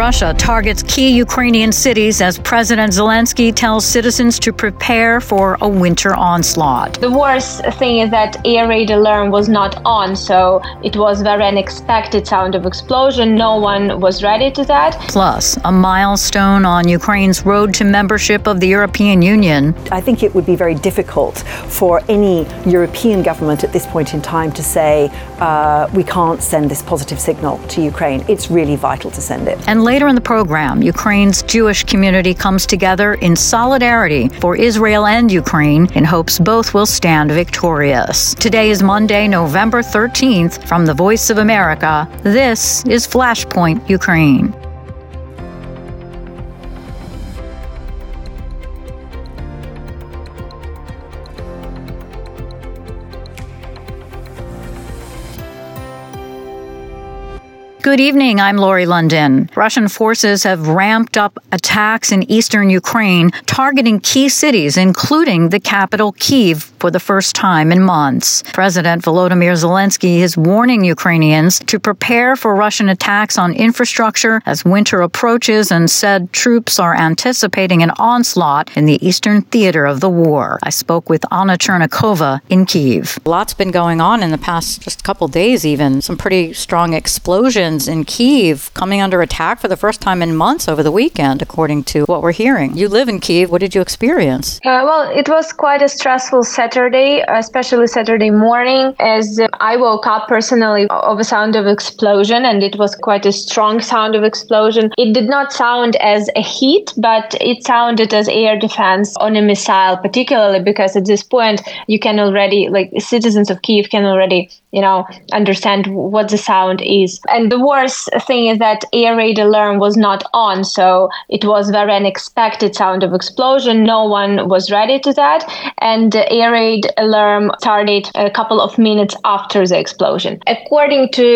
Russia targets key Ukrainian cities as President Zelensky tells citizens to prepare for a winter onslaught. The worst thing is that air raid alarm was not on, so it was very unexpected sound of explosion. No one was ready to that. Plus, a milestone on Ukraine's road to membership of the European Union. I think it would be very difficult for any European government at this point in time to say uh, we can't send this positive signal to Ukraine. It's really vital to send it. And later in the program, Ukraine's Jewish community comes together in solidarity for Israel and Ukraine in hopes both will stand victorious. Today is Monday, November 13th. From the Voice of America, this is Flashpoint Ukraine. Good evening. I'm Lori London. Russian forces have ramped up attacks in eastern Ukraine, targeting key cities, including the capital, Kiev, for the first time in months. President Volodymyr Zelensky is warning Ukrainians to prepare for Russian attacks on infrastructure as winter approaches and said troops are anticipating an onslaught in the eastern theater of the war. I spoke with Anna Chernikova in Kiev. Lots been going on in the past just couple days, even. Some pretty strong explosions in Kiev coming under attack for the first time in months over the weekend, according to what we're hearing. You live in Kiev. What did you experience? Uh, well, it was quite a stressful Saturday, especially Saturday morning, as I woke up personally of a sound of explosion, and it was quite a strong sound of explosion. It did not sound as a heat, but it sounded as air defense on a missile, particularly because at this point you can already, like citizens of Kiev, can already, you know, understand what the sound is. And the worst thing is that air raid alarm was not on, so it was very unexpected sound of explosion. No one was ready to that, and the air raid alarm started a couple of minutes after the explosion. According to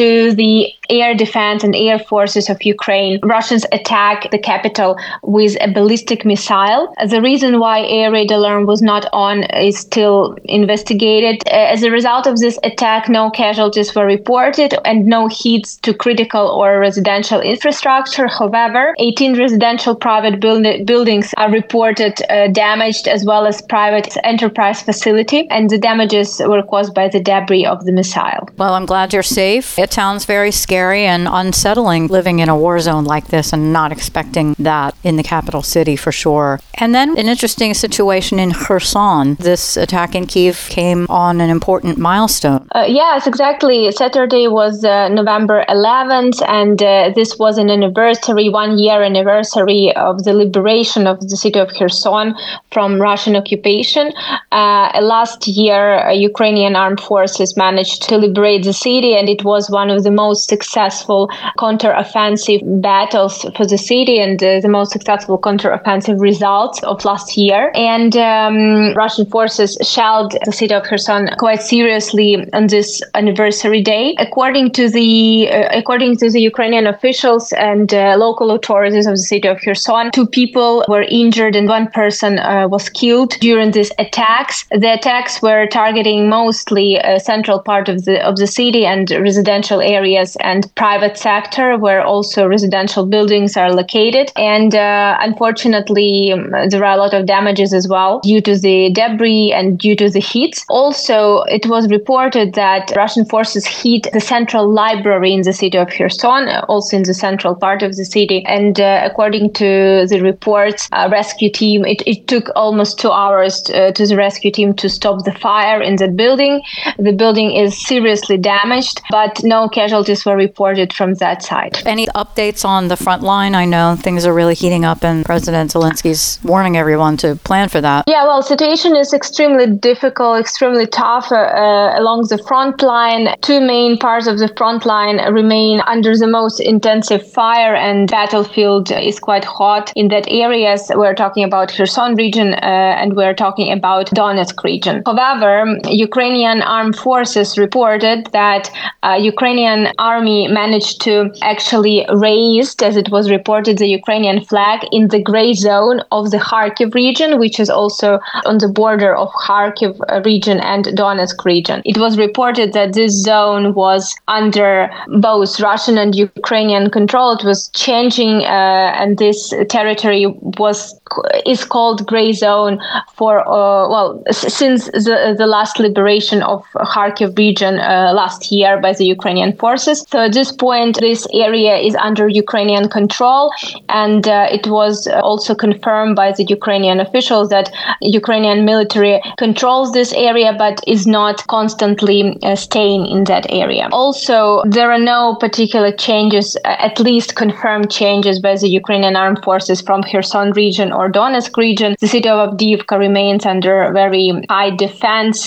to the air defense and air forces of Ukraine, Russians attacked the capital with a ballistic missile. The reason why air raid alarm was not on is still investigated. As a result of this attack, no casualties were reported and no hits to critical or residential infrastructure. However, 18 residential private build- buildings are reported uh, damaged as well as private enterprise facility, and the damages were caused by the debris of the missile. Well, I'm glad you're safe. It sounds very scary and unsettling living in a war zone like this and not expecting that in the capital city for sure. And then an interesting situation in Kherson. This attack in Kiev came on an important milestone. Uh, yes, exactly. Saturday was uh, November 11th, and uh, this was an anniversary, one year anniversary of the liberation of the city of Kherson from Russian occupation. Uh, last year, Ukrainian armed forces managed to liberate the city, and it was one of the most successful successful counter-offensive battles for the city and uh, the most successful counter-offensive results of last year. And um, Russian forces shelled the city of Kherson quite seriously on this anniversary day. According to the uh, according to the Ukrainian officials and uh, local authorities of the city of Kherson, two people were injured and one person uh, was killed during these attacks. The attacks were targeting mostly central part of the of the city and residential areas and private sector where also residential buildings are located. And uh, unfortunately, um, there are a lot of damages as well due to the debris and due to the heat. Also, it was reported that Russian forces hit the central library in the city of Kherson, also in the central part of the city. And uh, according to the reports, rescue team, it, it took almost two hours to, uh, to the rescue team to stop the fire in the building. The building is seriously damaged, but no casualties were reported from that side. Any updates on the front line? I know things are really heating up, and President Zelensky's warning everyone to plan for that. Yeah, well, situation is extremely difficult, extremely tough uh, uh, along the front line. Two main parts of the front line remain under the most intensive fire, and battlefield is quite hot in that areas. We're talking about Kherson region, uh, and we're talking about Donetsk region. However, Ukrainian armed forces reported that uh, Ukrainian army managed to actually raise, as it was reported, the Ukrainian flag in the gray zone of the Kharkiv region, which is also on the border of Kharkiv region and Donetsk region. It was reported that this zone was under both Russian and Ukrainian control. It was changing, uh, and this territory was is called gray zone for uh, well since the the last liberation of Kharkiv region uh, last year by the Ukrainian forces. So at this point, this area is under Ukrainian control, and uh, it was also confirmed by the Ukrainian officials that Ukrainian military controls this area, but is not constantly uh, staying in that area. Also, there are no particular changes, at least confirmed changes by the Ukrainian armed forces from Kherson region or Donetsk region. The city of Avdiivka remains under very high defense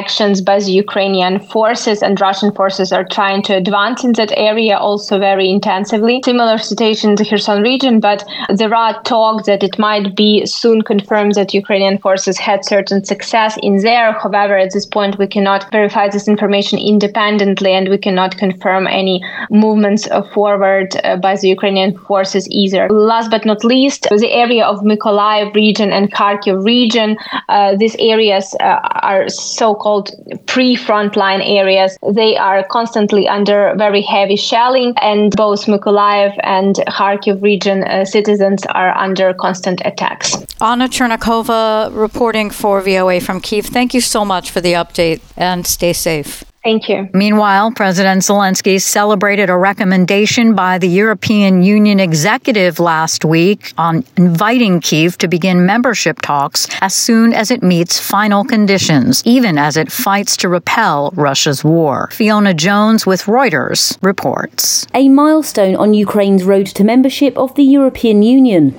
actions by the Ukrainian forces, and Russian forces are trying to advance in that area also very intensively. Similar situation in the Kherson region, but there are talks that it might be soon confirmed that Ukrainian forces had certain success in there. However, at this point, we cannot verify this information independently, and we cannot confirm any movements forward uh, by the Ukrainian forces either. Last but not least, the area of Mykolaiv region and Kharkiv region. Uh, these areas uh, are so-called pre-frontline areas. They are constantly under very heavy shelling, and both Mykolaiv and Kharkiv region uh, citizens are under constant attacks. Anna Chernikova reporting for VOA from Kiev. Thank you so much for the update and stay safe. Thank you. Meanwhile, President Zelensky celebrated a recommendation by the European Union executive last week on inviting Kiev to begin membership talks as soon as it meets final conditions, even as it fights to repel Russia's war. Fiona Jones with Reuters reports. A milestone on Ukraine's road to membership of the European Union.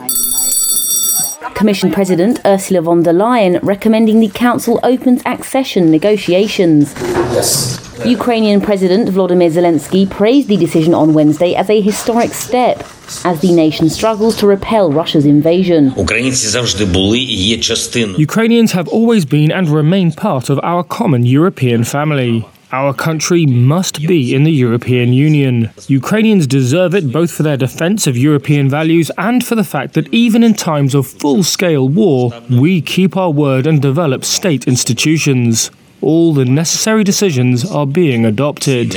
Commission President Ursula von der Leyen recommending the Council opens accession negotiations. Yes. Ukrainian President Volodymyr Zelensky praised the decision on Wednesday as a historic step as the nation struggles to repel Russia's invasion. Ukrainians have always been and remain part of our common European family. Our country must be in the European Union. Ukrainians deserve it both for their defense of European values and for the fact that even in times of full scale war, we keep our word and develop state institutions. All the necessary decisions are being adopted.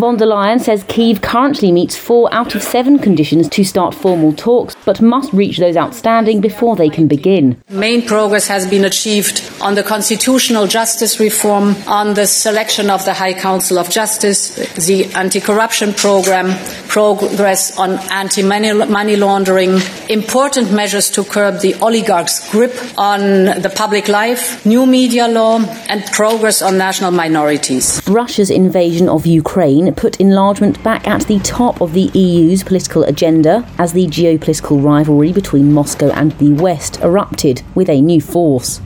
Von der Leyen says Kiev currently meets four out of seven conditions to start formal talks, but must reach those outstanding before they can begin. Main progress has been achieved on the constitutional justice reform, on the selection of the High Council of Justice, the anti corruption program, progress on anti money laundering, important measures to curb the oligarchs' grip on the public life, new media law, and progress on national minorities. Russia's invasion of Ukraine put enlargement back at the top of the EU's political agenda as the geopolitical rivalry between Moscow and the West erupted with a new force.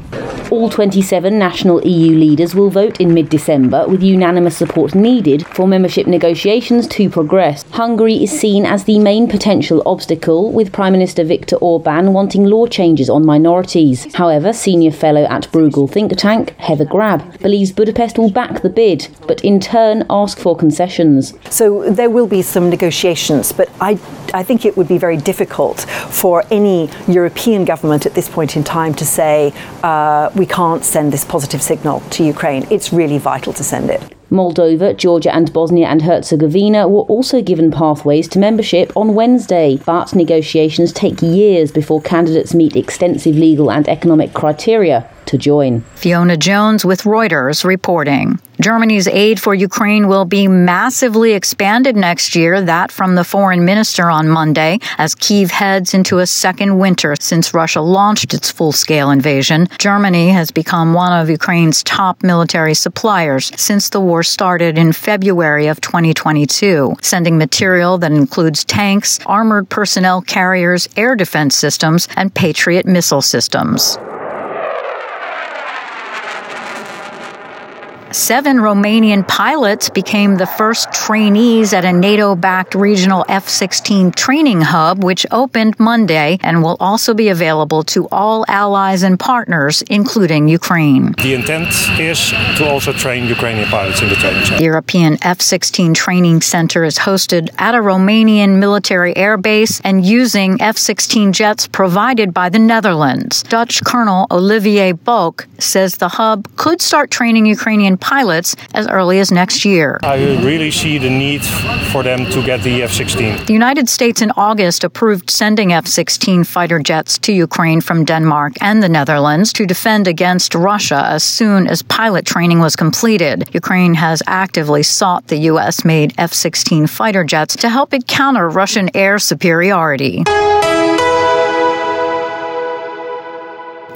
All 27 national EU leaders will vote in mid December with unanimous support needed for membership negotiations to progress. Hungary is seen as the main potential obstacle, with Prime Minister Viktor Orban wanting law changes on minorities. However, senior fellow at Bruegel think tank, Heather Grabbe, believes Budapest will back the bid, but in turn ask for concessions. So there will be some negotiations, but I, I think it would be very difficult for any European government at this point in time to say, uh, we can't send this positive signal to Ukraine. It's really vital to send it. Moldova, Georgia, and Bosnia and Herzegovina were also given pathways to membership on Wednesday, but negotiations take years before candidates meet extensive legal and economic criteria to join. Fiona Jones with Reuters reporting. Germany's aid for Ukraine will be massively expanded next year, that from the foreign minister on Monday, as Kiev heads into a second winter since Russia launched its full scale invasion. Germany has become one of Ukraine's top military suppliers since the war started in February of 2022, sending material that includes tanks, armored personnel carriers, air defense systems, and Patriot missile systems. Seven Romanian pilots became the first trainees at a NATO backed regional F 16 training hub, which opened Monday and will also be available to all allies and partners, including Ukraine. The intent is to also train Ukrainian pilots in the training center. The European F 16 training center is hosted at a Romanian military airbase and using F 16 jets provided by the Netherlands. Dutch Colonel Olivier Boek says the hub could start training Ukrainian pilots as early as next year. I really see the need for them to get the F 16. The United States in August approved sending F 16 fighter jets to Ukraine from Denmark and the Netherlands to defend against Russia as soon as pilot training was completed. Ukraine has actively sought the U.S. made F 16 fighter jets to help it counter Russian air superiority.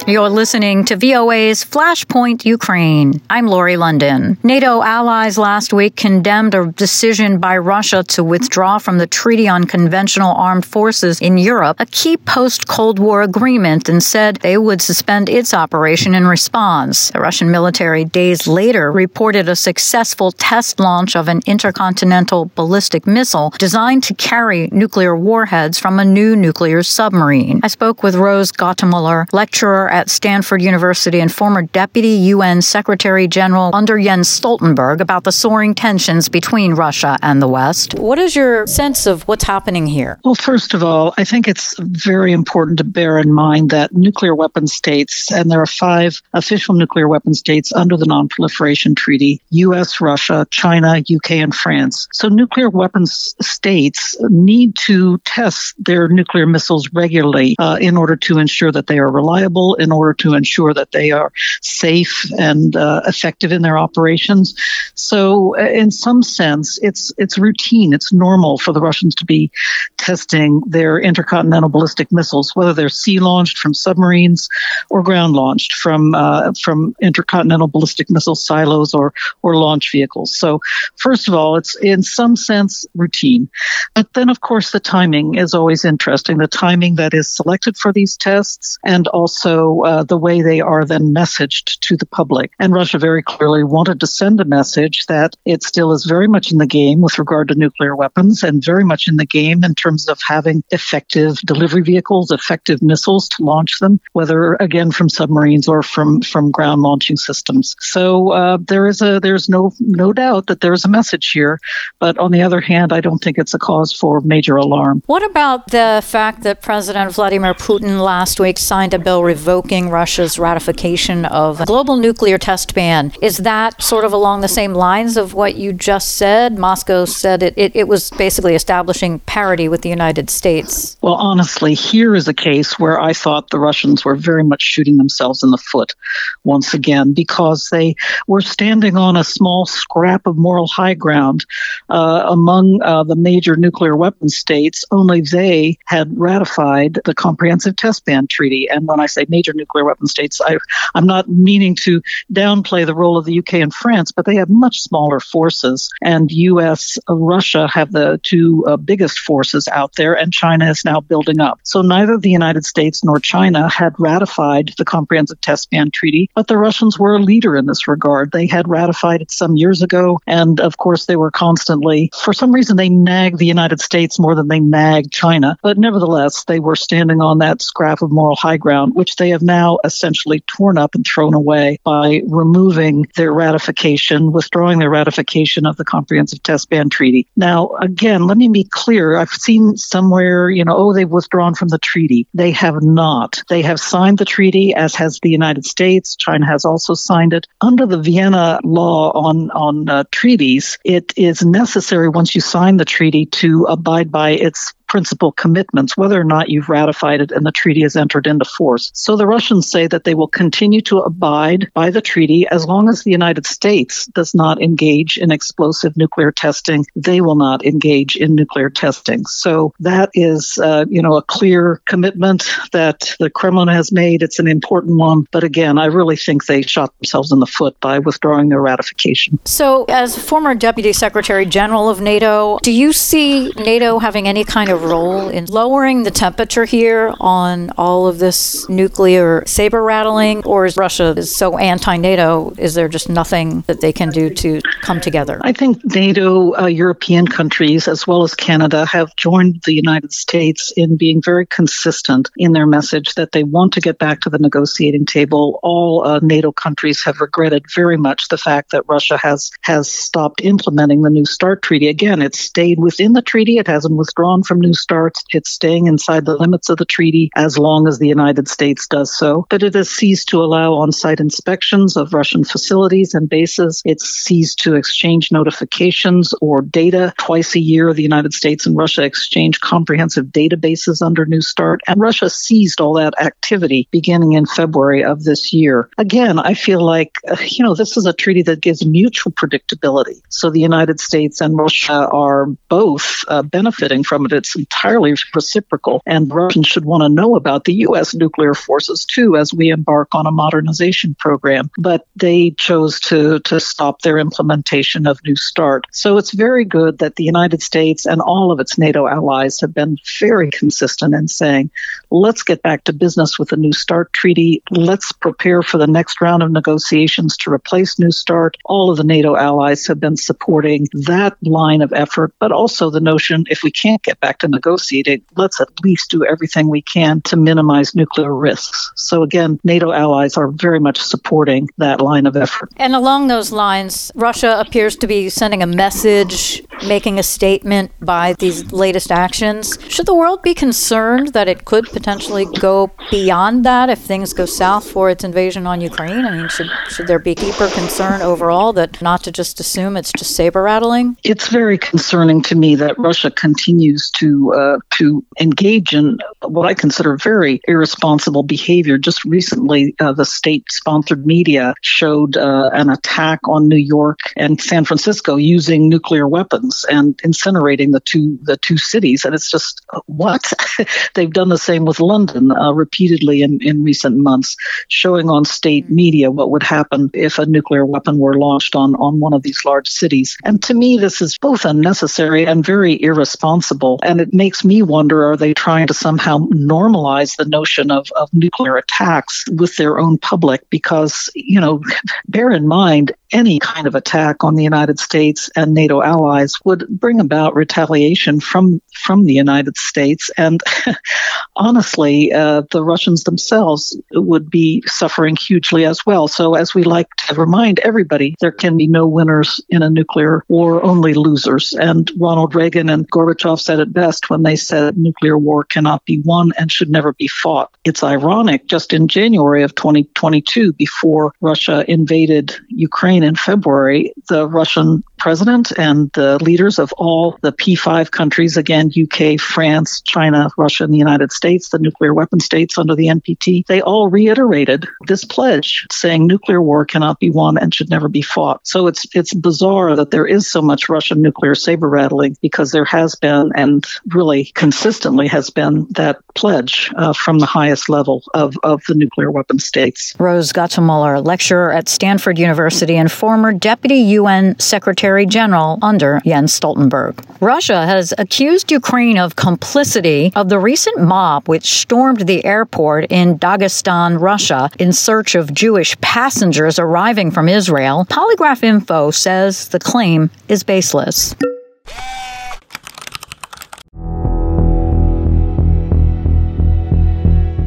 You're listening to VOA's Flashpoint Ukraine. I'm Laurie London. NATO allies last week condemned a decision by Russia to withdraw from the Treaty on Conventional Armed Forces in Europe, a key post Cold War agreement, and said they would suspend its operation in response. The Russian military days later reported a successful test launch of an intercontinental ballistic missile designed to carry nuclear warheads from a new nuclear submarine. I spoke with Rose Gottemoeller, lecturer at Stanford University and former Deputy UN Secretary General under Jens Stoltenberg about the soaring tensions between Russia and the West. What is your sense of what's happening here? Well, first of all, I think it's very important to bear in mind that nuclear weapon states, and there are five official nuclear weapon states under the Non-Proliferation Treaty US, Russia, China, UK, and France. So nuclear weapons states need to test their nuclear missiles regularly uh, in order to ensure that they are reliable in order to ensure that they are safe and uh, effective in their operations. So, uh, in some sense, it's it's routine. It's normal for the Russians to be testing their intercontinental ballistic missiles, whether they're sea launched from submarines or ground launched from uh, from intercontinental ballistic missile silos or or launch vehicles. So, first of all, it's in some sense routine, but then of course the timing is always interesting. The timing that is selected for these tests, and also uh, the way they are then messaged to the public. And Russia very clearly wanted to send a message that it still is very much in the game with regard to nuclear weapons and very much in the game in terms of having effective delivery vehicles, effective missiles to launch them, whether again from submarines or from, from ground launching systems. So uh, there is a there's no no doubt that there is a message here, but on the other hand, I don't think it's a cause for major alarm. What about the fact that President Vladimir Putin last week signed a bill revoking revoking Russia's ratification of a global nuclear test ban. Is that sort of along the same lines of what you just said? Moscow said it, it, it was basically establishing parity with the United States. Well, honestly, here is a case where I thought the Russians were very much shooting themselves in the foot once again because they were standing on a small scrap of moral high ground uh, among uh, the major nuclear weapon states. Only they had ratified the Comprehensive Test Ban Treaty. And when I say major nuclear weapon states. I, am not meaning to downplay the role of the UK and France, but they have much smaller forces. And US, uh, Russia have the two uh, biggest forces out there, and China is now building up. So neither the United States nor China had ratified the Comprehensive Test Ban Treaty, but the Russians were a leader in this regard. They had ratified it some years ago, and of course, they were constantly, for some reason, they nagged the United States more than they nagged China. But nevertheless, they were standing on that scrap of moral high ground, which they have now essentially torn up and thrown away by removing their ratification, withdrawing their ratification of the Comprehensive Test Ban Treaty. Now, again, let me be clear. I've seen somewhere, you know, oh, they've withdrawn from the treaty. They have not. They have signed the treaty, as has the United States. China has also signed it. Under the Vienna law on, on uh, treaties, it is necessary once you sign the treaty to abide by its principal commitments, whether or not you've ratified it and the treaty has entered into force. So the Russians say that they will continue to abide by the treaty as long as the United States does not engage in explosive nuclear testing. They will not engage in nuclear testing. So that is, uh, you know, a clear commitment that the Kremlin has made. It's an important one. But again, I really think they shot themselves in the foot by withdrawing their ratification. So, as former Deputy Secretary General of NATO, do you see NATO having any kind of role in lowering the temperature here on all of this nuclear saber rattling? Or is Russia is so anti NATO? Is there just nothing that they can do to come together? I think NATO, uh, European countries, as well as Canada, have joined the United States in being very consistent in their message that they want to get back to the negotiating table. All uh, NATO countries have regretted very much the fact that Russia has has stopped implementing the New START treaty. Again, it's stayed within the treaty; it hasn't withdrawn from new starts. It's staying inside the limits of the treaty as long as the United States does so. But it has ceased to allow on site inspections of Russian facilities and bases. It's ceased to exchange notifications or data. Twice a year, the United States and Russia exchange comprehensive databases under New START. And Russia seized all that activity beginning in February of this year. Again, I feel like, uh, you know, this is a treaty that gives mutual predictability. So the United States and Russia are both uh, benefiting from it. It's entirely reciprocal. And Russians should want to know about the U.S. nuclear forces too as we embark on a modernization program. But they chose to, to stop their implementation of New START. So it's very good that the United States and all of its NATO allies have been very consistent in saying, let's get back to business with the New START treaty. Let's prepare for the next round of negotiations to replace New START. All of the NATO allies have been supporting that line of effort, but also the notion if we can't get back to negotiating, let's at least do everything we can to minimize nuclear risks. So again, NATO allies are very much supporting that line of effort. And along those lines, Russia appears to be sending a message, making a statement by these latest actions. Should the world be concerned that it could potentially go beyond that if things go south for its invasion on Ukraine? I mean, should should there be deeper concern overall that not to just assume it's just saber rattling? It's very concerning to me that Russia continues to uh, to engage in what I consider very irresponsible behavior. Just recently, uh, the state-sponsored media showed uh, an attack on New York and San Francisco using nuclear weapons and incinerating the two the two cities, and it's just what they've done the same with London uh, repeatedly in, in recent months, showing on state media what would happen if a nuclear weapon were launched on on one of these large cities. And to me, this is both unnecessary and very irresponsible. And it makes me wonder: Are they trying to somehow normalize the notion of, of nuclear attacks with their own public? Because you know, bear in mind, any kind of attack on the United States and NATO allies would bring about retaliation from from the United States, and honestly, uh, the Russians themselves would be suffering hugely as well. So, as we like to remind everybody, there can be no winners in a nuclear war, only losers. And Ronald Reagan and Gorbachev said it best when they said nuclear war cannot be won and should never be fought. It's ironic, just in January of 2022, before Russia invaded Ukraine in February, the Russian president and the leaders of all the P5 countries, again, UK, France, China, Russia, and the United States, the nuclear weapon states under the NPT, they all reiterated this pledge saying nuclear war cannot be won and should never be fought. So it's it's bizarre that there is so much Russian nuclear saber rattling because there has been and really consistently has been that pledge uh, from the highest level of, of the nuclear weapon states. Rose Gottemoeller, lecturer at Stanford University and former deputy UN Secretary General under Jens Stoltenberg. Russia has accused Ukraine of complicity of the recent mob which stormed the airport in Dagestan, Russia, in search of Jewish passengers arriving from Israel. Polygraph Info says the claim is baseless.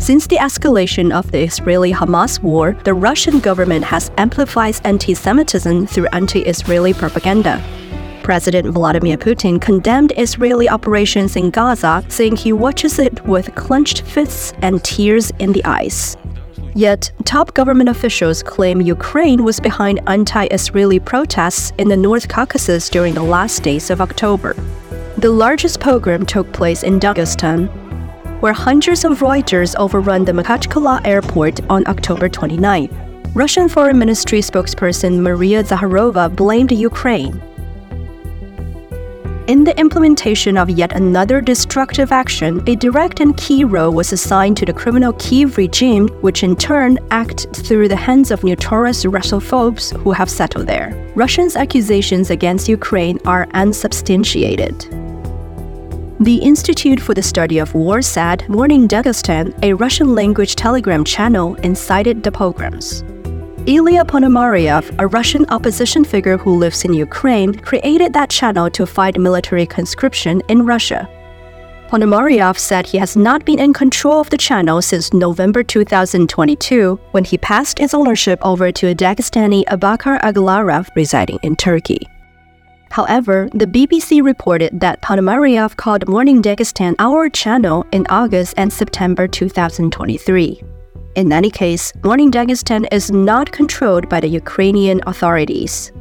Since the escalation of the Israeli Hamas war, the Russian government has amplified anti Semitism through anti Israeli propaganda. President Vladimir Putin condemned Israeli operations in Gaza, saying he watches it with clenched fists and tears in the eyes. Yet, top government officials claim Ukraine was behind anti Israeli protests in the North Caucasus during the last days of October. The largest pogrom took place in Dagestan, where hundreds of rioters overrun the Makhachkala airport on October 29. Russian Foreign Ministry spokesperson Maria Zakharova blamed Ukraine. In the implementation of yet another destructive action, a direct and key role was assigned to the criminal Kiev regime, which in turn acted through the hands of notorious Russophobes who have settled there. Russians' accusations against Ukraine are unsubstantiated. The Institute for the Study of War said Morning Dagestan, a Russian language telegram channel, incited the pogroms. Ilya Ponomaryov, a Russian opposition figure who lives in Ukraine, created that channel to fight military conscription in Russia. Ponomaryov said he has not been in control of the channel since November 2022, when he passed its ownership over to a Dagestani Abakar Aglarov residing in Turkey. However, the BBC reported that Ponomaryov called Morning Dagestan our channel in August and September 2023. In any case, Morning Dagestan is not controlled by the Ukrainian authorities.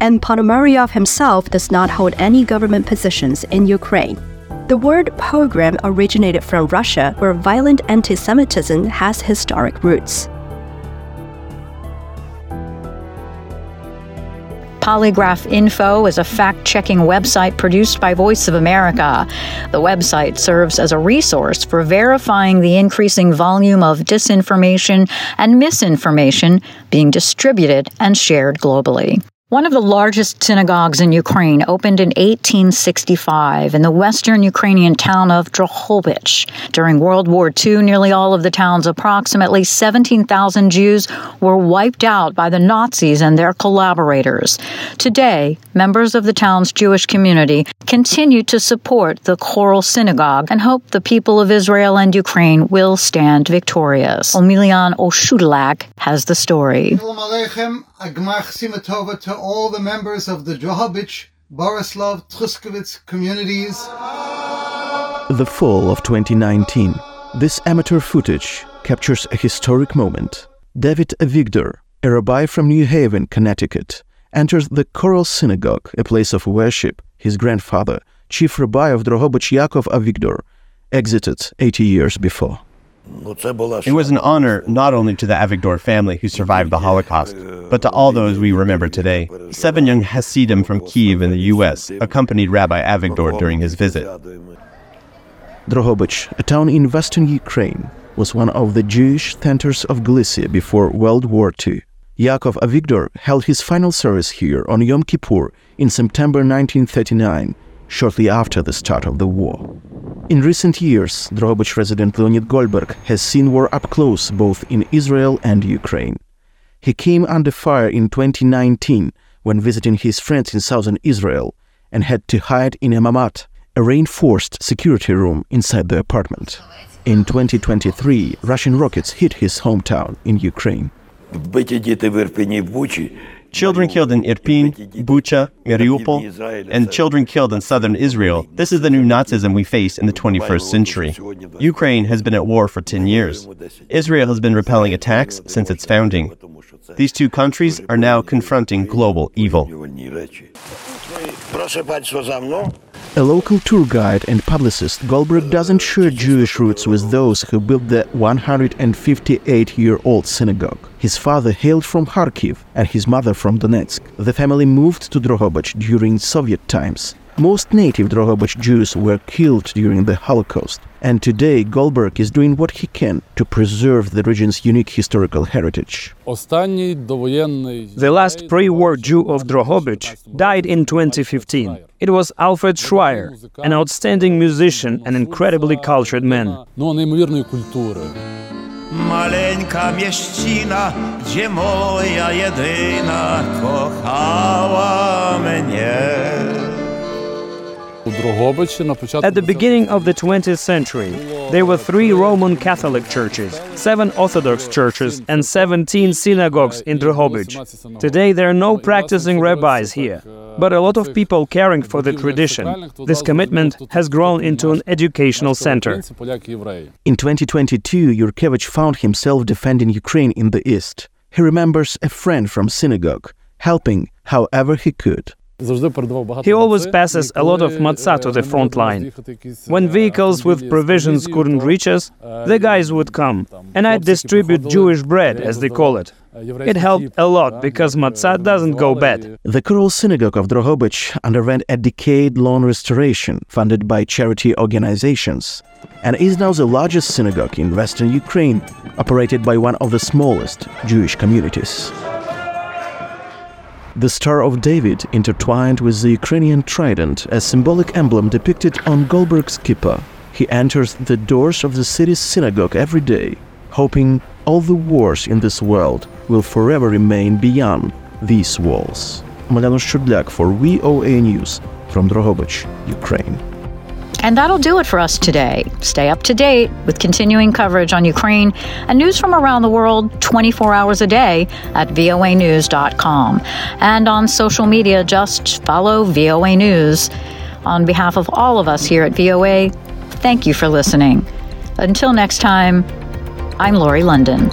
And Ponomaryov himself does not hold any government positions in Ukraine. The word pogrom originated from Russia, where violent anti Semitism has historic roots. Polygraph Info is a fact checking website produced by Voice of America. The website serves as a resource for verifying the increasing volume of disinformation and misinformation being distributed and shared globally. One of the largest synagogues in Ukraine opened in 1865 in the western Ukrainian town of Drohobych. During World War II, nearly all of the town's approximately 17,000 Jews were wiped out by the Nazis and their collaborators. Today, members of the town's Jewish community continue to support the Choral Synagogue and hope the people of Israel and Ukraine will stand victorious. Omilian Oshudlak has the story. All the members of the Drohobych, Borislav, Truskovitz communities. The fall of 2019. This amateur footage captures a historic moment. David Avigdor, a rabbi from New Haven, Connecticut, enters the Choral Synagogue, a place of worship his grandfather, chief rabbi of Drohobych Yakov Avigdor, exited 80 years before. It was an honor not only to the Avigdor family who survived the Holocaust, but to all those we remember today. Seven young Hasidim from Kiev in the U.S. accompanied Rabbi Avigdor during his visit. Drohobych, a town in western Ukraine, was one of the Jewish centers of Galicia before World War II. Yakov Avigdor held his final service here on Yom Kippur in September 1939, shortly after the start of the war. In recent years, Drohobych resident Leonid Goldberg has seen war up close both in Israel and Ukraine. He came under fire in 2019 when visiting his friends in southern Israel and had to hide in a mamad, a reinforced security room inside the apartment. In 2023, Russian rockets hit his hometown in Ukraine. Children killed in Irpin, Bucha, Mariupol, and children killed in southern Israel. This is the new Nazism we face in the 21st century. Ukraine has been at war for 10 years. Israel has been repelling attacks since its founding. These two countries are now confronting global evil. A local tour guide and publicist, Goldberg doesn't share Jewish roots with those who built the 158 year old synagogue. His father hailed from Kharkiv and his mother from Donetsk. The family moved to Drohobych during Soviet times. Most native Drohobych Jews were killed during the Holocaust, and today Goldberg is doing what he can to preserve the region's unique historical heritage. The last pre war Jew of Drohobych died in 2015. It was Alfred Schreier, an outstanding musician and incredibly cultured man. At the beginning of the 20th century, there were three Roman Catholic churches, seven Orthodox churches, and 17 synagogues in Drohobych. Today, there are no practicing rabbis here, but a lot of people caring for the tradition. This commitment has grown into an educational center. In 2022, Yurkevich found himself defending Ukraine in the East. He remembers a friend from synagogue, helping however he could. He always passes a lot of matzah to the front line. When vehicles with provisions couldn't reach us, the guys would come, and I'd distribute Jewish bread, as they call it. It helped a lot because matzah doesn't go bad. The Choral Synagogue of Drohobych underwent a decade-long restoration funded by charity organizations and is now the largest synagogue in western Ukraine, operated by one of the smallest Jewish communities. The Star of David intertwined with the Ukrainian trident, a symbolic emblem depicted on Goldberg's kippah. He enters the doors of the city's synagogue every day, hoping all the wars in this world will forever remain beyond these walls. Mariano Shudlak for VOA News from Drohobych, Ukraine. And that'll do it for us today. Stay up to date with continuing coverage on Ukraine and news from around the world 24 hours a day at voanews.com. And on social media, just follow VOA News. On behalf of all of us here at VOA, thank you for listening. Until next time, I'm Laurie London.